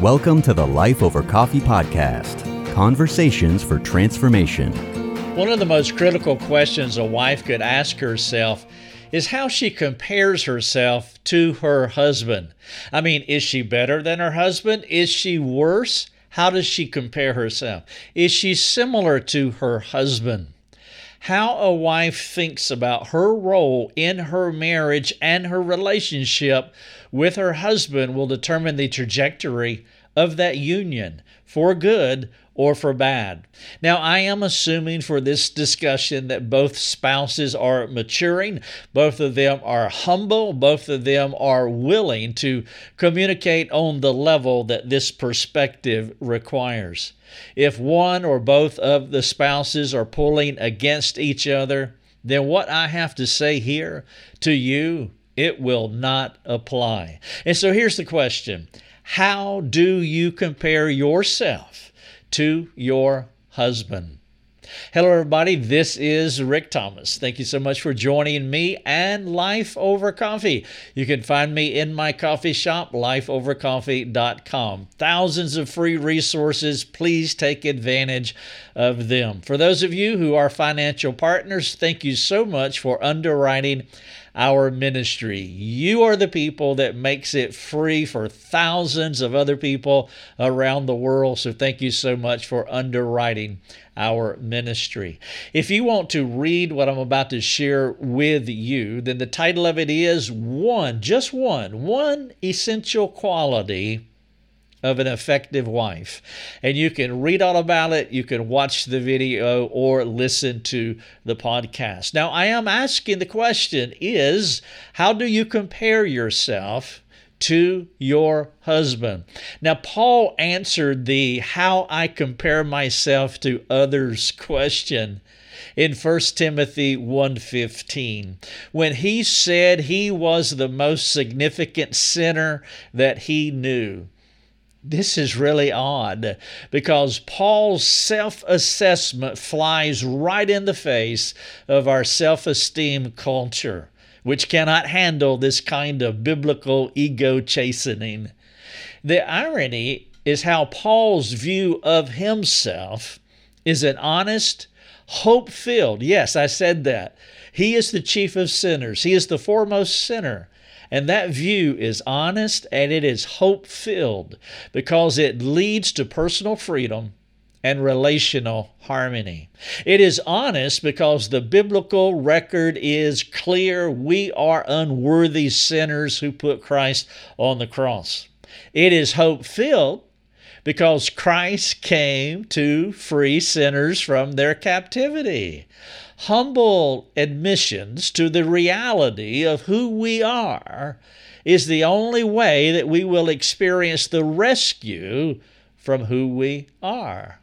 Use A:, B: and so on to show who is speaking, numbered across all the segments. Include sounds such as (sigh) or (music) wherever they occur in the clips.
A: Welcome to the Life Over Coffee podcast Conversations for Transformation.
B: One of the most critical questions a wife could ask herself is how she compares herself to her husband. I mean, is she better than her husband? Is she worse? How does she compare herself? Is she similar to her husband? How a wife thinks about her role in her marriage and her relationship with her husband will determine the trajectory of that union for good or for bad. Now, I am assuming for this discussion that both spouses are maturing, both of them are humble, both of them are willing to communicate on the level that this perspective requires. If one or both of the spouses are pulling against each other, then what I have to say here to you, it will not apply. And so here's the question How do you compare yourself? to your husband. Hello, everybody. This is Rick Thomas. Thank you so much for joining me and Life Over Coffee. You can find me in my coffee shop, lifeovercoffee.com. Thousands of free resources. Please take advantage of them. For those of you who are financial partners, thank you so much for underwriting our ministry. You are the people that makes it free for thousands of other people around the world. So thank you so much for underwriting our ministry. If you want to read what I'm about to share with you, then the title of it is One, just one, one essential quality of an effective wife. And you can read all about it, you can watch the video or listen to the podcast. Now, I am asking the question is how do you compare yourself? To your husband. Now, Paul answered the how I compare myself to others question in 1 Timothy 1:15 when he said he was the most significant sinner that he knew. This is really odd because Paul's self assessment flies right in the face of our self esteem culture, which cannot handle this kind of biblical ego chastening. The irony is how Paul's view of himself is an honest, hope filled, yes, I said that. He is the chief of sinners, he is the foremost sinner. And that view is honest and it is hope filled because it leads to personal freedom and relational harmony. It is honest because the biblical record is clear. We are unworthy sinners who put Christ on the cross. It is hope filled because Christ came to free sinners from their captivity humble admissions to the reality of who we are is the only way that we will experience the rescue from who we are.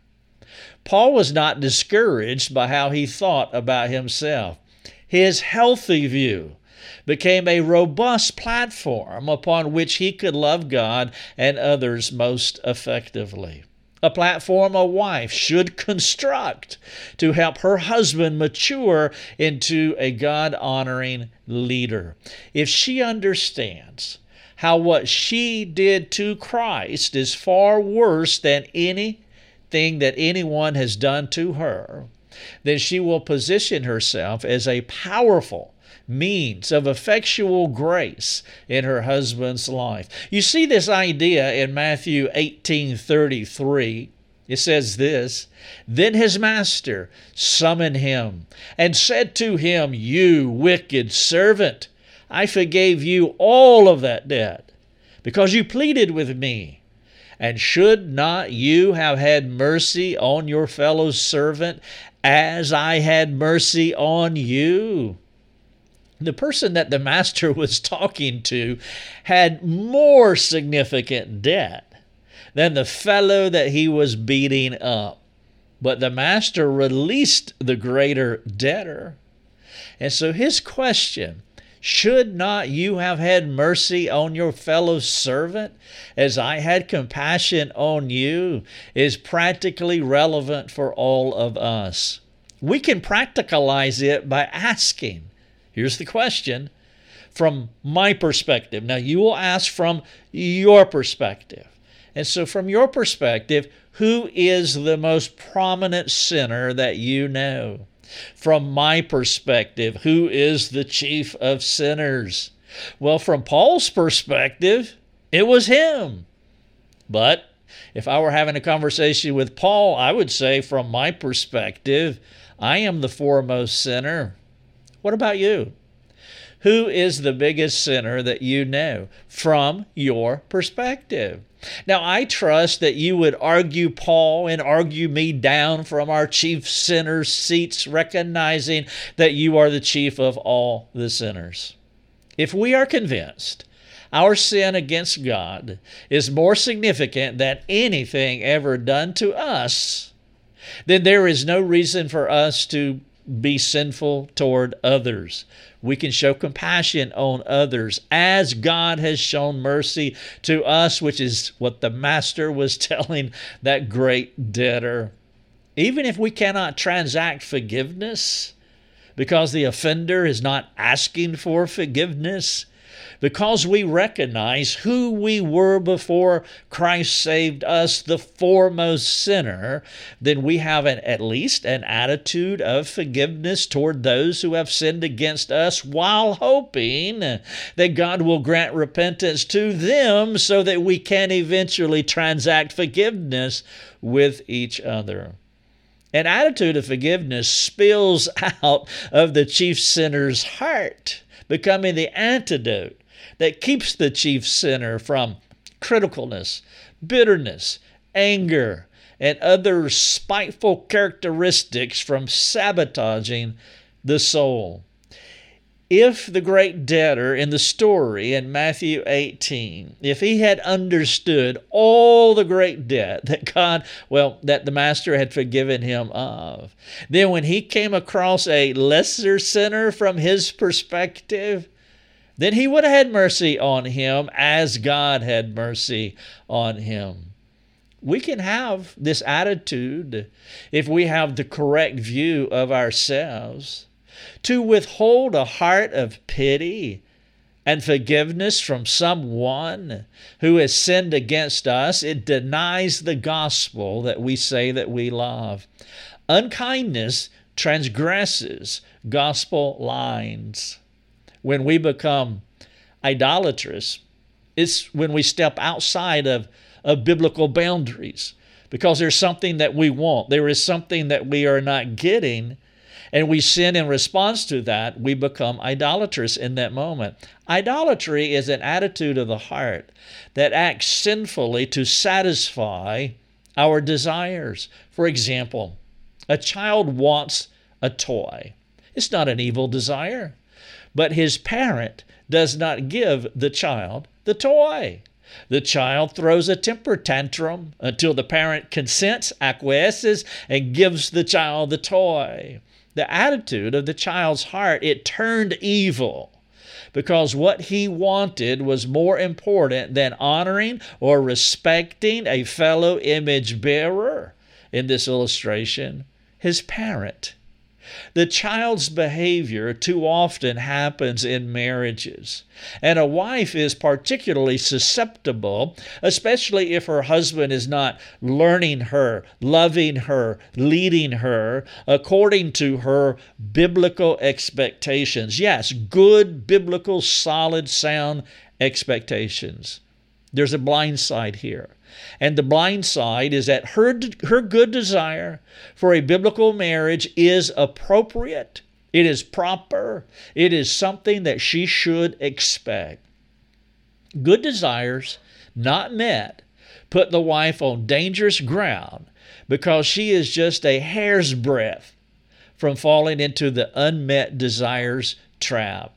B: Paul was not discouraged by how he thought about himself. His healthy view became a robust platform upon which he could love God and others most effectively a platform a wife should construct to help her husband mature into a God honoring leader. If she understands how what she did to Christ is far worse than anything that anyone has done to her, then she will position herself as a powerful means of effectual grace in her husband's life. You see this idea in Matthew 18:33. It says this, then his master summoned him and said to him, "You wicked servant, I forgave you all of that debt because you pleaded with me." And should not you have had mercy on your fellow servant as I had mercy on you? The person that the master was talking to had more significant debt than the fellow that he was beating up. But the master released the greater debtor. And so his question should not you have had mercy on your fellow servant as I had compassion on you? is practically relevant for all of us. We can practicalize it by asking Here's the question from my perspective. Now, you will ask from your perspective. And so, from your perspective, who is the most prominent sinner that you know? From my perspective, who is the chief of sinners? Well, from Paul's perspective, it was him. But if I were having a conversation with Paul, I would say, from my perspective, I am the foremost sinner. What about you? Who is the biggest sinner that you know from your perspective? Now, I trust that you would argue Paul and argue me down from our chief sinners' seats, recognizing that you are the chief of all the sinners. If we are convinced our sin against God is more significant than anything ever done to us, then there is no reason for us to be sinful toward others. We can show compassion on others as God has shown mercy to us, which is what the Master was (laughs) telling that great debtor. Even if we cannot transact forgiveness because the offender is not asking for forgiveness, because we recognize who we were before Christ saved us, the foremost sinner, then we have an, at least an attitude of forgiveness toward those who have sinned against us while hoping that God will grant repentance to them so that we can eventually transact forgiveness with each other. An attitude of forgiveness spills (laughs) out of the chief sinner's heart, becoming the antidote that keeps the chief sinner from criticalness, bitterness, anger, and other spiteful characteristics from sabotaging the soul. If the great debtor in the story in Matthew 18, if he had understood all the great debt that God, well, that the master had forgiven him of, then when he came across a lesser sinner from his perspective, then he would have had mercy on him as God had mercy on him. We can have this attitude if we have the correct view of ourselves. To withhold a heart of pity and forgiveness from someone who has sinned against us, it denies the gospel that we say that we love. Unkindness transgresses gospel lines when we become idolatrous, it's when we step outside of, of biblical boundaries because there's something that we want. There is something that we are not getting, and we sin in response to that. We become idolatrous in that moment. Idolatry is an attitude of the heart that acts sinfully to satisfy our desires. For example, a child wants a toy. It's not an evil desire but his parent does not give the child the toy. The child throws a temper tantrum until the parent consents, acquiesces, and gives the child the toy. The attitude of the child's heart, it turned evil because what he wanted was more important than honoring or respecting a fellow image bearer. In this illustration, his parent. The child's behavior too often happens in marriages. And a wife is particularly susceptible, especially if her husband is not learning her, loving her, leading her according to her biblical expectations. Yes, good, biblical, solid, sound expectations. There's a blind side here. And the blind side is that her, her good desire for a biblical marriage is appropriate, it is proper, it is something that she should expect. Good desires not met put the wife on dangerous ground because she is just a hair's breadth from falling into the unmet desires trap.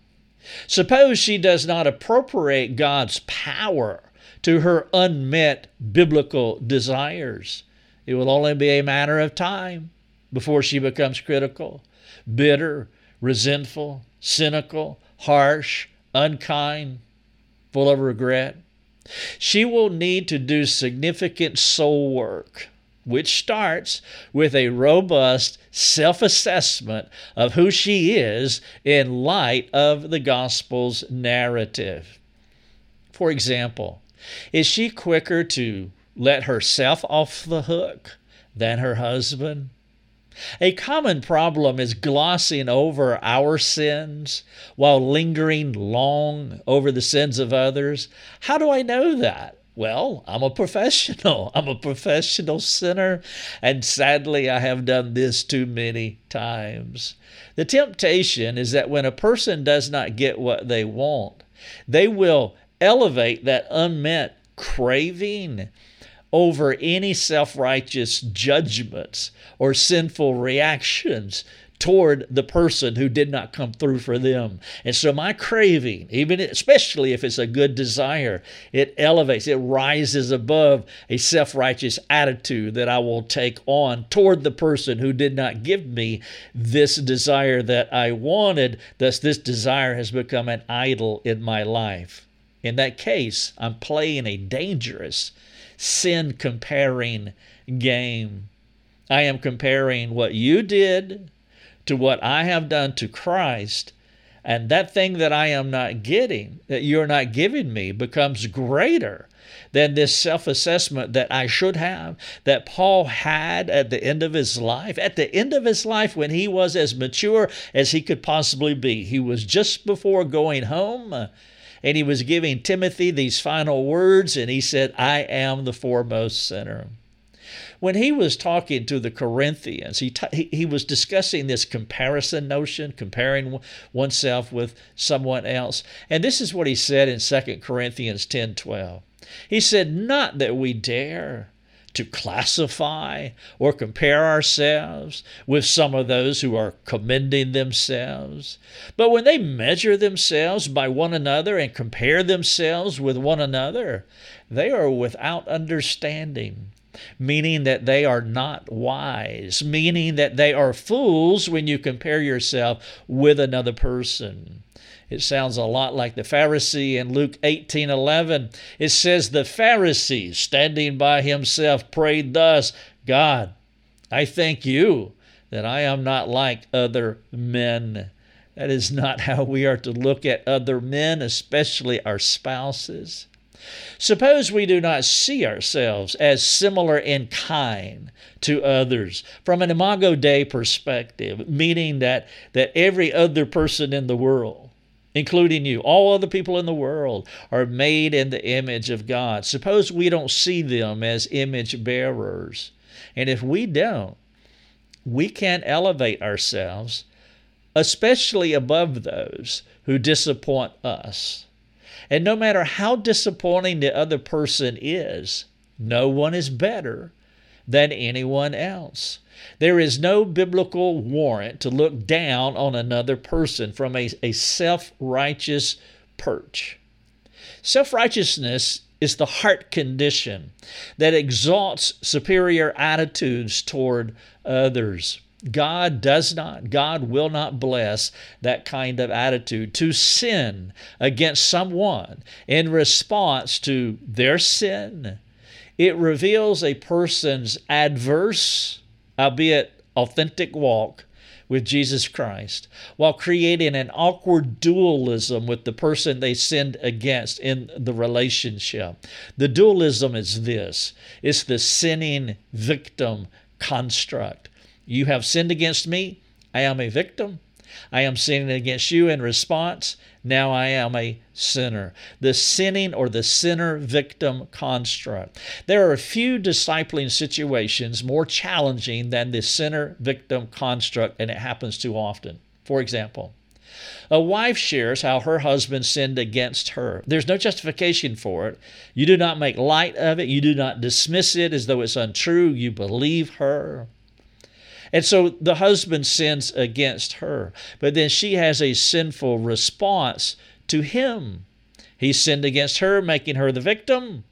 B: Suppose she does not appropriate God's power to her unmet biblical desires. It will only be a matter of time before she becomes critical, bitter, resentful, cynical, harsh, unkind, full of regret. She will need to do significant soul work, which starts with a robust self assessment of who she is in light of the gospel's narrative. For example, is she quicker to let herself off the hook than her husband? A common problem is glossing over our sins while lingering long over the sins of others. How do I know that? Well, I'm a professional. (laughs) I'm a professional sinner, and sadly, I have done this too many times. The temptation is that when a person does not get what they want, they will elevate that unmet craving over any self righteous judgments or sinful reactions toward the person who did not come through for them. And so my craving, even especially if it's a good desire, it elevates, it rises above a self-righteous attitude that I will take on toward the person who did not give me this desire that I wanted. Thus this desire has become an idol in my life. In that case, I'm playing a dangerous sin comparing game. I am comparing what you did to what I have done to Christ. And that thing that I am not getting, that you're not giving me, becomes greater than this self assessment that I should have, that Paul had at the end of his life. At the end of his life, when he was as mature as he could possibly be, he was just before going home and he was giving Timothy these final words, and he said, I am the foremost sinner. When he was talking to the Corinthians, he, t- he, was discussing this comparison notion, comparing oneself with someone else. And this is what he said in 2 Corinthians 10 12. He said, Not that we dare to classify or compare ourselves with some of those who are commending themselves. But when they measure themselves by one another and compare themselves with one another, they are without understanding. Meaning that they are not wise, meaning that they are fools when you compare yourself with another person. It sounds a lot like the Pharisee in Luke 18 11. It says, The Pharisee, standing by himself, prayed thus God, I thank you that I am not like other men. That is not (laughs) how we are to look at other men, especially our spouses. Suppose we do not see ourselves as similar in kind to others from an imago Dei perspective, meaning that, that every other person in the world including you. All other people in the world are made in the image of God. Suppose we don't see them as image bearers. And if we don't, we can't elevate ourselves, especially above those who disappoint us. And no matter how disappointing the other person is, no one is better than anyone else. There is no biblical warrant to look down on another person from a, a self righteous perch. Self righteousness is the heart condition that exalts superior attitudes toward others. God does not, God will not bless that kind of attitude. To sin against someone in response to their sin, it reveals a person's adverse albeit authentic walk with Jesus Christ, while creating an awkward dualism with the person they sinned against in the relationship. The dualism is this it's the sinning victim construct. You have sinned against me, I am a victim. I am sinning against you in response. Now I am a sinner. The sinning or the sinner victim construct. There are a few discipling situations more challenging than the sinner victim construct, and it happens too often. For example, a wife shares how her husband sinned against her. There's no justification for it. You do not make light of it. You do not dismiss it as though it's untrue. You believe her. And so the husband sins against her, but then she has a sinful response to him. He sinned against her, making her the victim.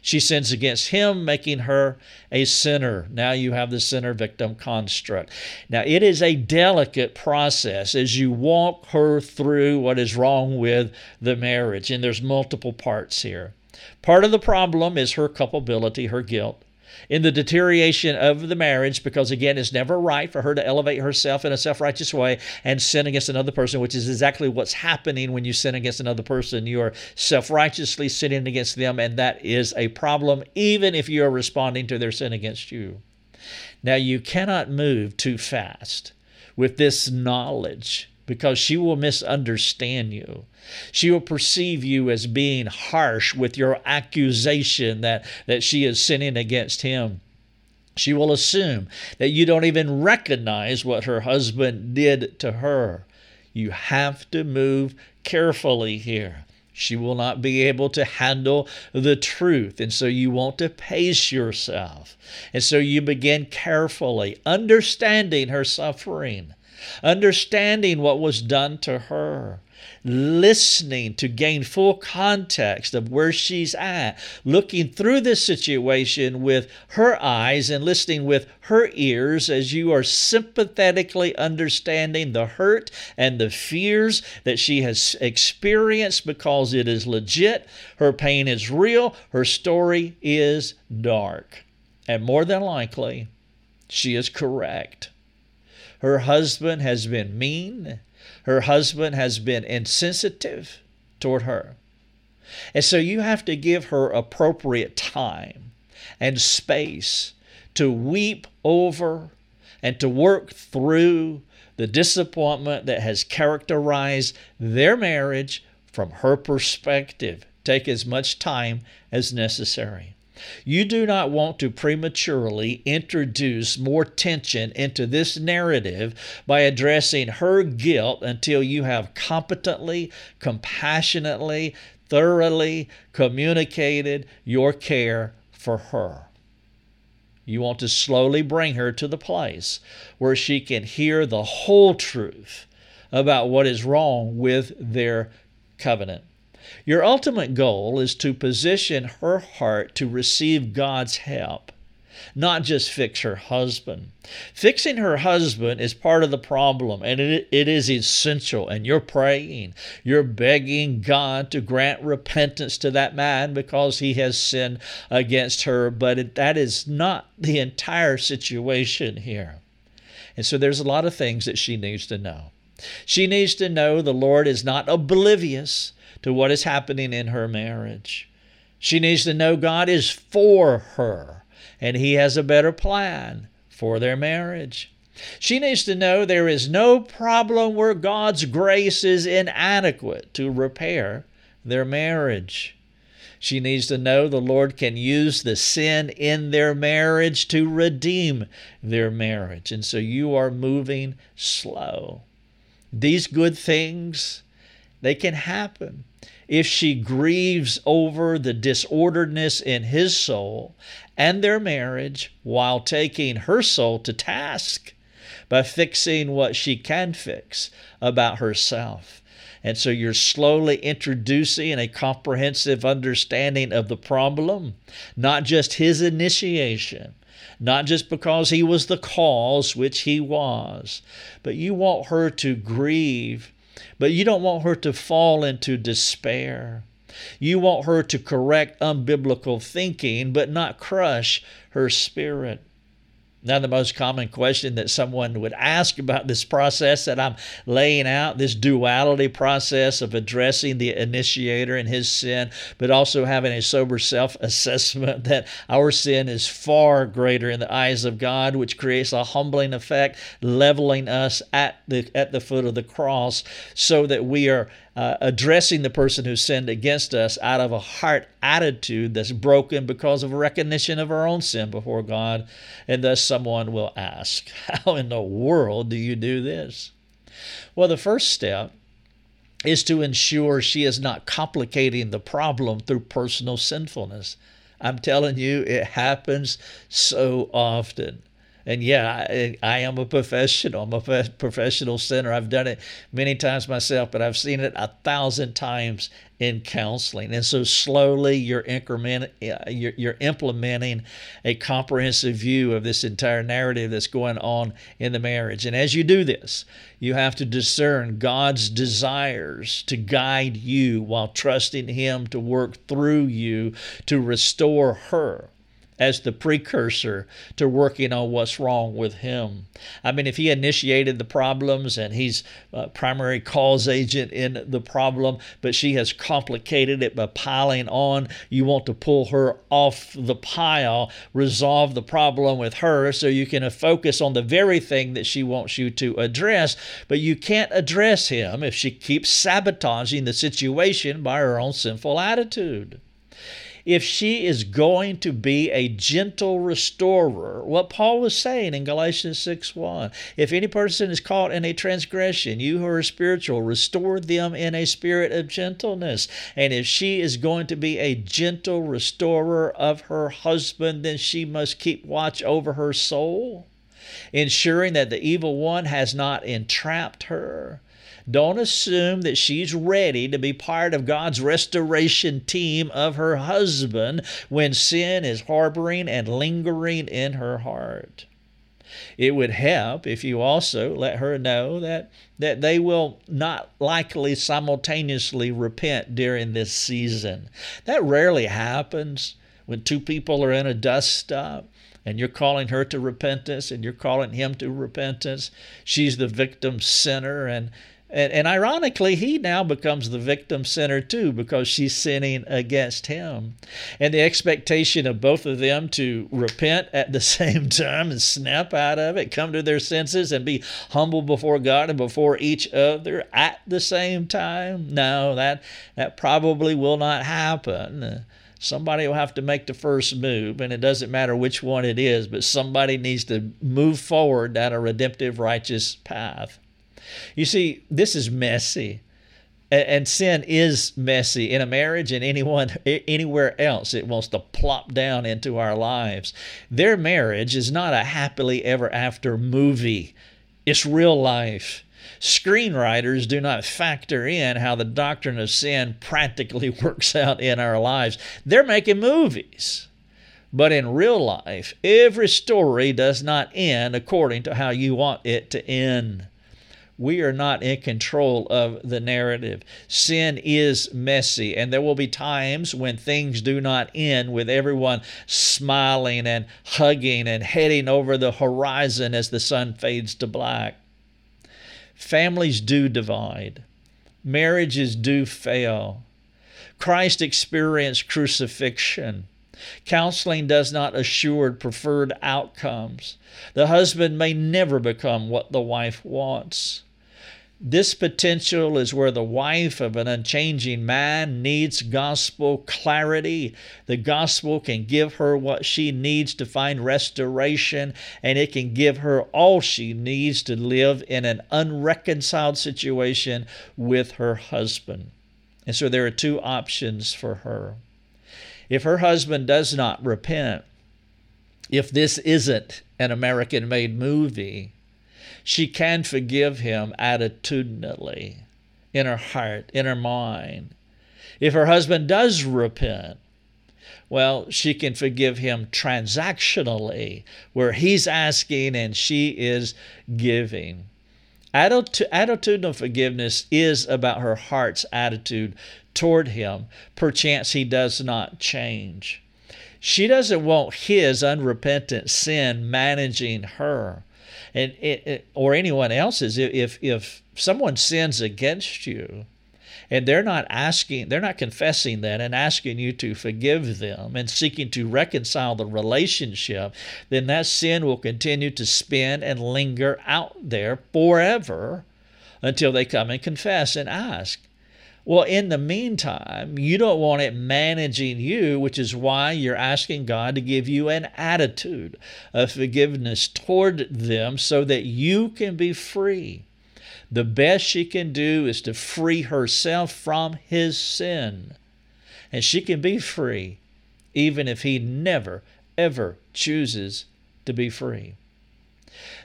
B: She sins against him, making her a sinner. Now you have the sinner victim construct. Now it is a delicate process as you walk her through what is wrong with the marriage, and there's multiple parts here. Part of the problem is her culpability, her guilt. In the deterioration of the marriage because again it's never right for her to elevate herself in a self-righteous way and sin against another person which is exactly what's happening when you sin against another person. You are self-righteously sinning against them and that is a problem even if you are responding to their sin against you. Now you cannot move too fast with this knowledge because she will misunderstand you. She will perceive you as being harsh with your accusation that, that she is sinning against him. She will assume that you don't even recognize what her husband did to her. You have to move carefully here. She will not be able to handle the truth. And so you want to pace yourself. And so you begin carefully understanding her suffering understanding what was done to her, listening to gain full context of where she's at, looking through this situation with her eyes and listening with her ears as you are sympathetically understanding the hurt and the fears that she has experienced because it is legit, her pain is real, her story is dark. And more than likely, she is correct. Her husband has been mean. Her husband has been insensitive toward her. And so you have to give her appropriate time and space to weep over and to work through the disappointment that has characterized their marriage from her perspective. Take as much time as necessary. You do not want to prematurely introduce more tension into this narrative by addressing her guilt until you have competently, compassionately, thoroughly communicated your care for her. You want to slowly bring her to the place where she can hear the whole truth about what is wrong with their covenant. Your ultimate goal is to position her heart to receive God's help, not just fix her husband. Fixing her husband is part of the problem, and it, it is essential. And you're praying, you're begging God to grant repentance to that man because he has sinned against her, but it, that is not the entire situation here. And so there's a lot of things that she needs to know. She needs to know the Lord is not oblivious to what is happening in her marriage. She needs to know God is for her and He has a better plan for their marriage. She needs to know there is no problem where God's grace is inadequate to repair their marriage. She needs to know the Lord can use the sin in their marriage to redeem their marriage. And so you are moving slow. These good things, they can happen if she grieves over the disorderedness in his soul and their marriage while taking her soul to task by fixing what she can fix about herself. And so you're slowly introducing a comprehensive understanding of the problem, not just his initiation, not just because he was the cause, which he was, but you want her to grieve but you don't want her to fall into despair. You want her to correct unbiblical thinking, but not crush her spirit. Now, the most common question that someone would ask about this process that I'm laying out, this duality process of addressing the initiator and his sin, but also having a sober self assessment (laughs) that our sin is far greater in the eyes of God, which creates a humbling effect, leveling us at the, at the foot of the cross so that we are uh, addressing the person who sinned against us out of a heart attitude that's broken because of recognition of our own sin before God. And thus, someone will ask, (laughs) How in the world do you do this? Well, the first step is to ensure she is not complicating the problem through personal sinfulness. I'm telling you, it happens so often. And yeah, I, I, am a professional. I'm a professional sinner. I've done it many times myself, but I've seen it a thousand times in counseling. And so slowly you're increment, uh, you're, you're implementing a comprehensive view of this entire narrative that's going on in the marriage. And as you do this, you have to discern God's desires to guide you while trusting Him to work through you to restore her as the precursor to working on what's wrong with him. I mean, if he initiated the problems and he's a primary cause agent in the problem, but she has complicated it by piling on, you want to pull her off the pile, resolve the problem with her so you can focus on the very thing that she wants you to address, but you can't address him if she keeps sabotaging the situation by her own sinful attitude if she is going to be a gentle restorer, what Paul was saying in Galatians 6 1. If any person is caught in a transgression, you who are spiritual, restore them in a spirit of gentleness. And if she is going to be a gentle restorer of her husband, then she must keep watch over her soul ensuring that the evil one has not entrapped her. Don't assume that she's ready to be part of God's restoration team of her husband when sin is harboring and lingering in her heart. It would help if you also let her know that, that they will not likely simultaneously repent during this season. That rarely happens when two people are in a dust up and you're calling her to repentance and you're calling him to repentance. She's the victim sinner and and, and ironically, he now becomes the victim sinner too because she's sinning against him. And the expectation of both of them to repent at the (laughs) same time and snap out of it, come to their senses, and be humble before God and before each other at the same time. No, that, that probably will not happen. Somebody will have to make the first move, and it doesn't matter which one it is, but somebody needs to move forward down a redemptive, righteous path. You see, this is messy. And sin is messy in a marriage and anyone anywhere else. It wants to plop down into our lives. Their marriage is not a happily ever after movie. It's real life. Screenwriters do not factor in how the doctrine of sin practically (laughs) works out in our lives. They're making movies. But in real life, every story does not end according to how you want it to end we are not in control of the narrative. Sin is messy, and there will be times when things do not end with everyone smiling and hugging and heading over the horizon as the sun fades to black. Families do divide, marriages do fail. Christ experienced crucifixion. Counseling does not assure preferred outcomes. The husband may never become what the wife wants. This potential is where the wife of an unchanging man needs gospel clarity. The gospel can give her what she needs to find restoration, and it can give her all she needs to live in an unreconciled situation with her husband. And so there are two options for her. If her husband does not repent, if this isn't an American made movie, she can forgive him attitudinally in her heart, in her mind. If her husband does repent, well, she can forgive him transactionally, where he's asking and she is giving. Attitudinal forgiveness is about her heart's attitude toward him, perchance he does not change. She doesn't want his unrepentant sin managing her and it, it, or anyone else's if if someone sins against you and they're not asking they're not confessing that and asking you to forgive them and seeking to reconcile the relationship then that sin will continue to spin and linger out there forever until they come and confess and ask well, in the meantime, you don't want it managing you, which is why you're asking God to give you an attitude of forgiveness toward them so that you can be free. The best she can do is to free herself from his sin. And she can be free even if he never, ever chooses to be free.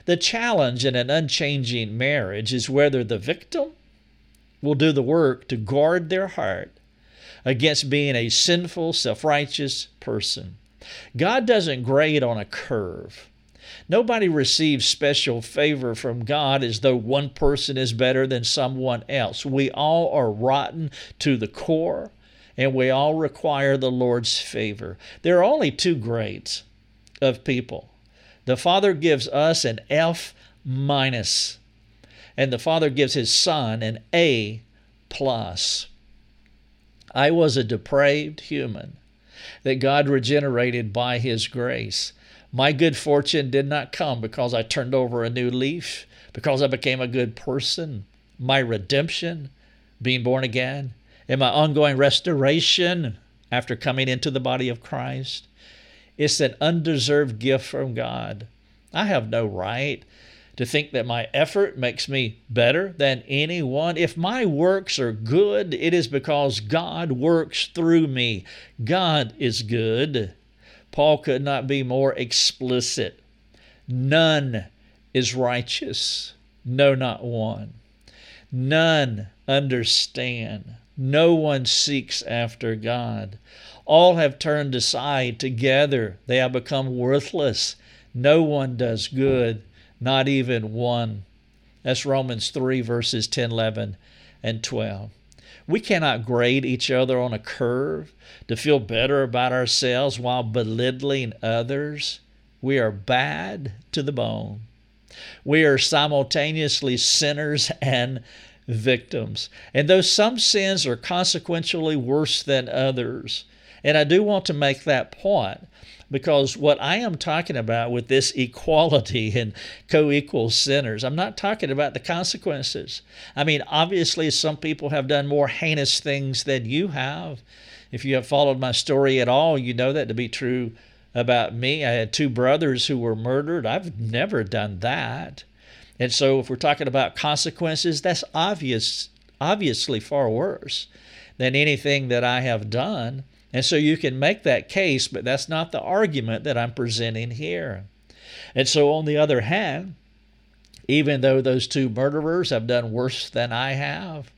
B: The challenge in an unchanging marriage is whether the victim will do the work to guard their heart against being a sinful, self righteous person. God doesn't grade on a curve. Nobody receives special favor from God as though one person is better than someone else. We all are rotten to the core, and we all require the Lord's favor. There are only two grades of people. The Father gives us an F minus, and the Father gives His Son an A plus. I was a depraved human that God regenerated by His grace. My good fortune did not come because I turned over a new leaf, because I became a good person. My redemption, being born again, and my ongoing restoration after coming into the body of Christ, it's an undeserved gift from God. I have no right to think that my effort makes me better than anyone. If my works are good, it is because God works through me. God is good. Paul could not be more explicit. None is righteous, no, not one. None understand. No one seeks after God. All have turned aside together. They have become worthless. No one does good, not even one. That's Romans 3, verses 10, 11, and 12. We cannot grade each other on a curve to feel better about ourselves while belittling others. We are bad to the bone. We are simultaneously sinners and victims. And though some sins are consequentially worse than others, and I do want to make that point because what I am talking about with this equality and co equal sinners, I'm not talking about the consequences. I mean, obviously, some people have done more heinous things than you have. If you have followed my story at all, you know that to be true about me. I had two brothers who were murdered. I've never done that. And so if we're talking about consequences, that's obvious obviously far worse than anything that I have done. And so you can make that case, but that's not the argument that I'm presenting here. And so, on the other hand, even though those two murderers have done worse than I have,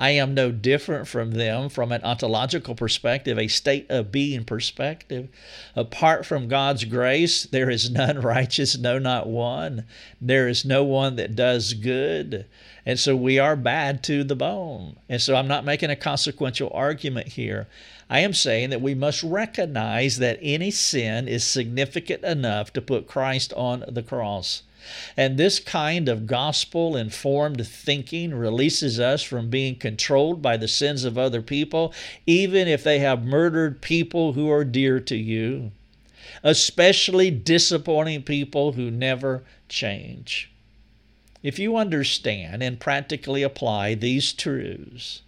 B: I am no different from them from an ontological perspective, a state of being perspective. Apart from God's grace, there is none (laughs) righteous, no, not one. There is no one that does good. And so we are bad to the bone. And so I'm not making a consequential argument here. I am saying that we must recognize that any sin is significant enough to put Christ on the cross. And this kind of gospel informed thinking releases us from being controlled by the sins of other people, even if they have murdered people who are dear to you, especially disappointing people who never change. If you understand and practically apply these truths,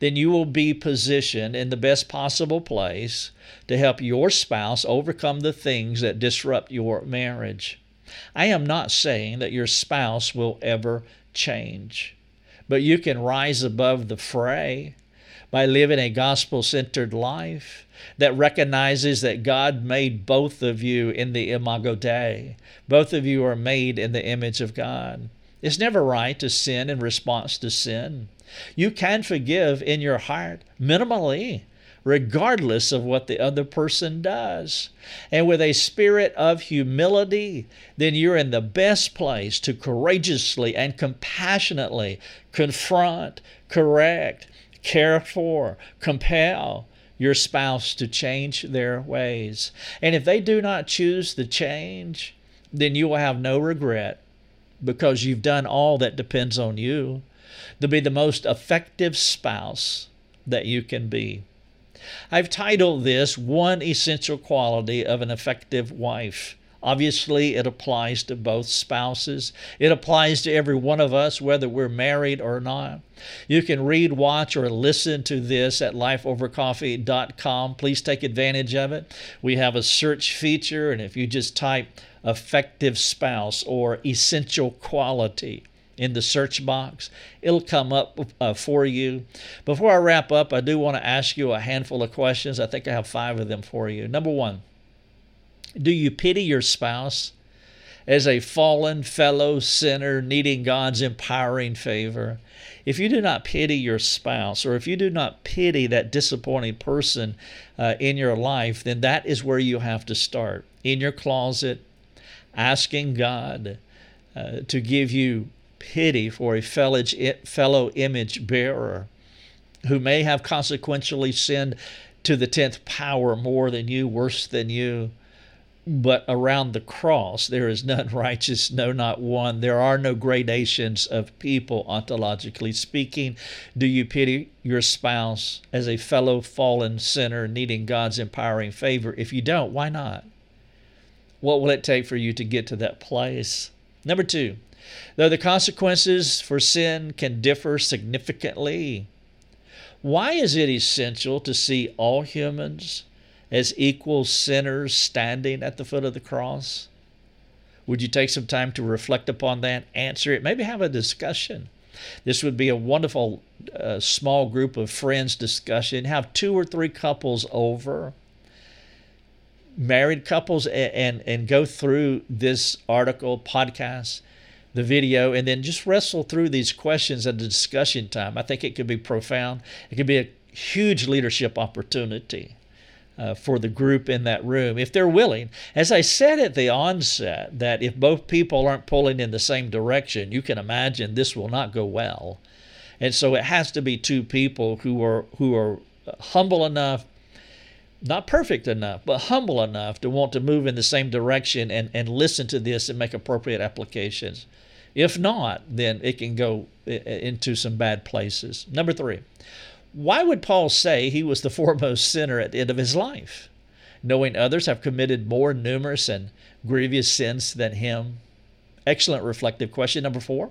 B: then you will be positioned in the best possible place to help your spouse overcome the things that disrupt your marriage. I am not saying that your spouse will ever change, but you can rise above the fray by living a gospel centered life that recognizes that God made both of you in the imago Dei. Both of you are made in the image of God. It's never right to sin in response to sin. You can forgive in your heart minimally regardless of what the other person does. And with a spirit of humility, then you're in the best place to courageously and compassionately confront, correct, care for, compel your spouse to change their ways. And if they do not choose to change, then you will have no regret because you've done all that depends on you to be the most effective spouse that you can be. I've titled this One Essential Quality of an Effective Wife. Obviously, it applies to both spouses. It applies to every one of us, whether we're married or not. You can read, watch, or listen to this at lifeovercoffee.com. Please take advantage of it. We have a search feature, and if you just type effective spouse or essential quality, in the search box. It'll come up uh, for you. Before I wrap up, I do want to ask you a handful of questions. I think I have five of them for you. Number one, do you pity your spouse as a fallen fellow sinner needing God's empowering favor? If you do not pity your spouse, or if you do not pity that disappointing person uh, in your life, then that is where you have to start in your closet, asking God uh, to give you pity for a fellow image bearer. who may have consequentially sinned to the 10th power more than you, worse than you. But around the cross, there is none (laughs) righteous, no, not one. There are no gradations of people, ontologically speaking. Do you pity your spouse as a fellow fallen sinner needing God's empowering favor? If you don't, why not? What will it take for you to get to that place? Number two, though the consequences for sin can differ significantly, why is it essential to see all humans as equal sinners standing at the foot of the cross? Would you take some time to reflect upon that, answer it, maybe have a discussion? This would be a wonderful uh, small group of friends discussion. Have two or three couples over, married couples, and, and, and go through this article, podcast, the video, and then just wrestle through these questions at the discussion time. I think it could be profound. It could be a huge leadership opportunity uh, for the group in that room if they're willing. As I said at the onset, that if both people aren't pulling in the same direction, you can imagine this will not go well. And so it has to be two people who are who are humble enough, not perfect enough, but humble enough to want to move in the same direction and, and listen to this and make appropriate applications. If not, then it can go into some bad places. Number three, why would Paul say he was the (laughs) foremost sinner at the end of his life, knowing others have committed more numerous and grievous sins than him? Excellent reflective question. Number four,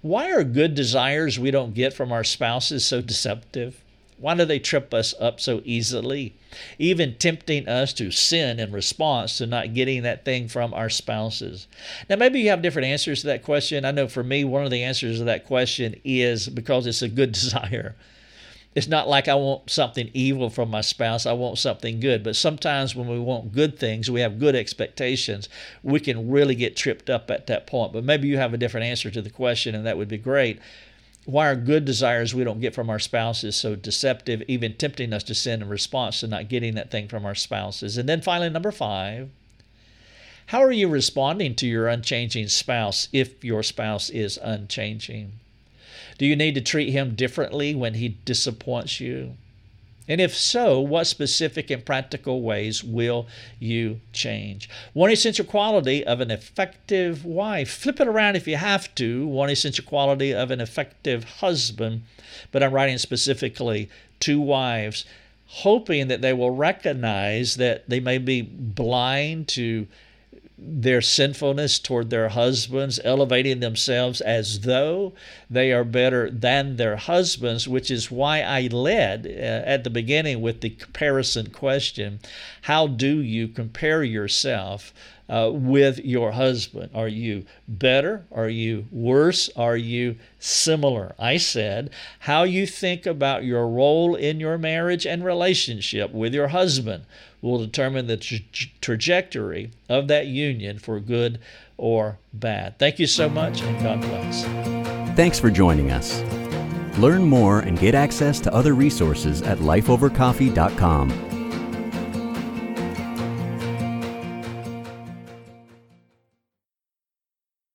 B: why are good desires we don't get from our spouses so deceptive? Why do they trip us up so easily, even tempting us to sin in response to not getting that thing from our spouses? Now, maybe you have different answers to that question. I know for me, one of the answers to that question is because it's a good (laughs) desire. It's not like I want something evil from my spouse, I want something good. But sometimes when we want good things, we have good expectations, we can really get tripped up at that point. But maybe you have a different answer to the question, and that would be great why are good desires we don't get from our spouses so deceptive, even tempting us to sin in response to not getting that thing from our spouses? And then finally, number five, how are you responding to your unchanging spouse if your spouse is unchanging? Do you need to treat him differently when he disappoints you? And if so, what specific and practical ways will you change? One essential quality of an effective wife. Flip it around if you have to. One essential quality of an effective husband. But I'm writing specifically to wives, hoping that they will recognize that they may be blind to their sinfulness toward their husbands, elevating themselves as though they are better than their husbands, which is why I led uh, at the beginning with the comparison question How do you compare yourself? Uh, with your husband? Are you better? Are you worse? Are you similar? I said, how you think about your role in your marriage and relationship with your husband will determine the tra- trajectory of that union for good or bad. Thank you so much, and God bless.
A: Thanks for joining us. Learn more and get access to other resources at lifeovercoffee.com.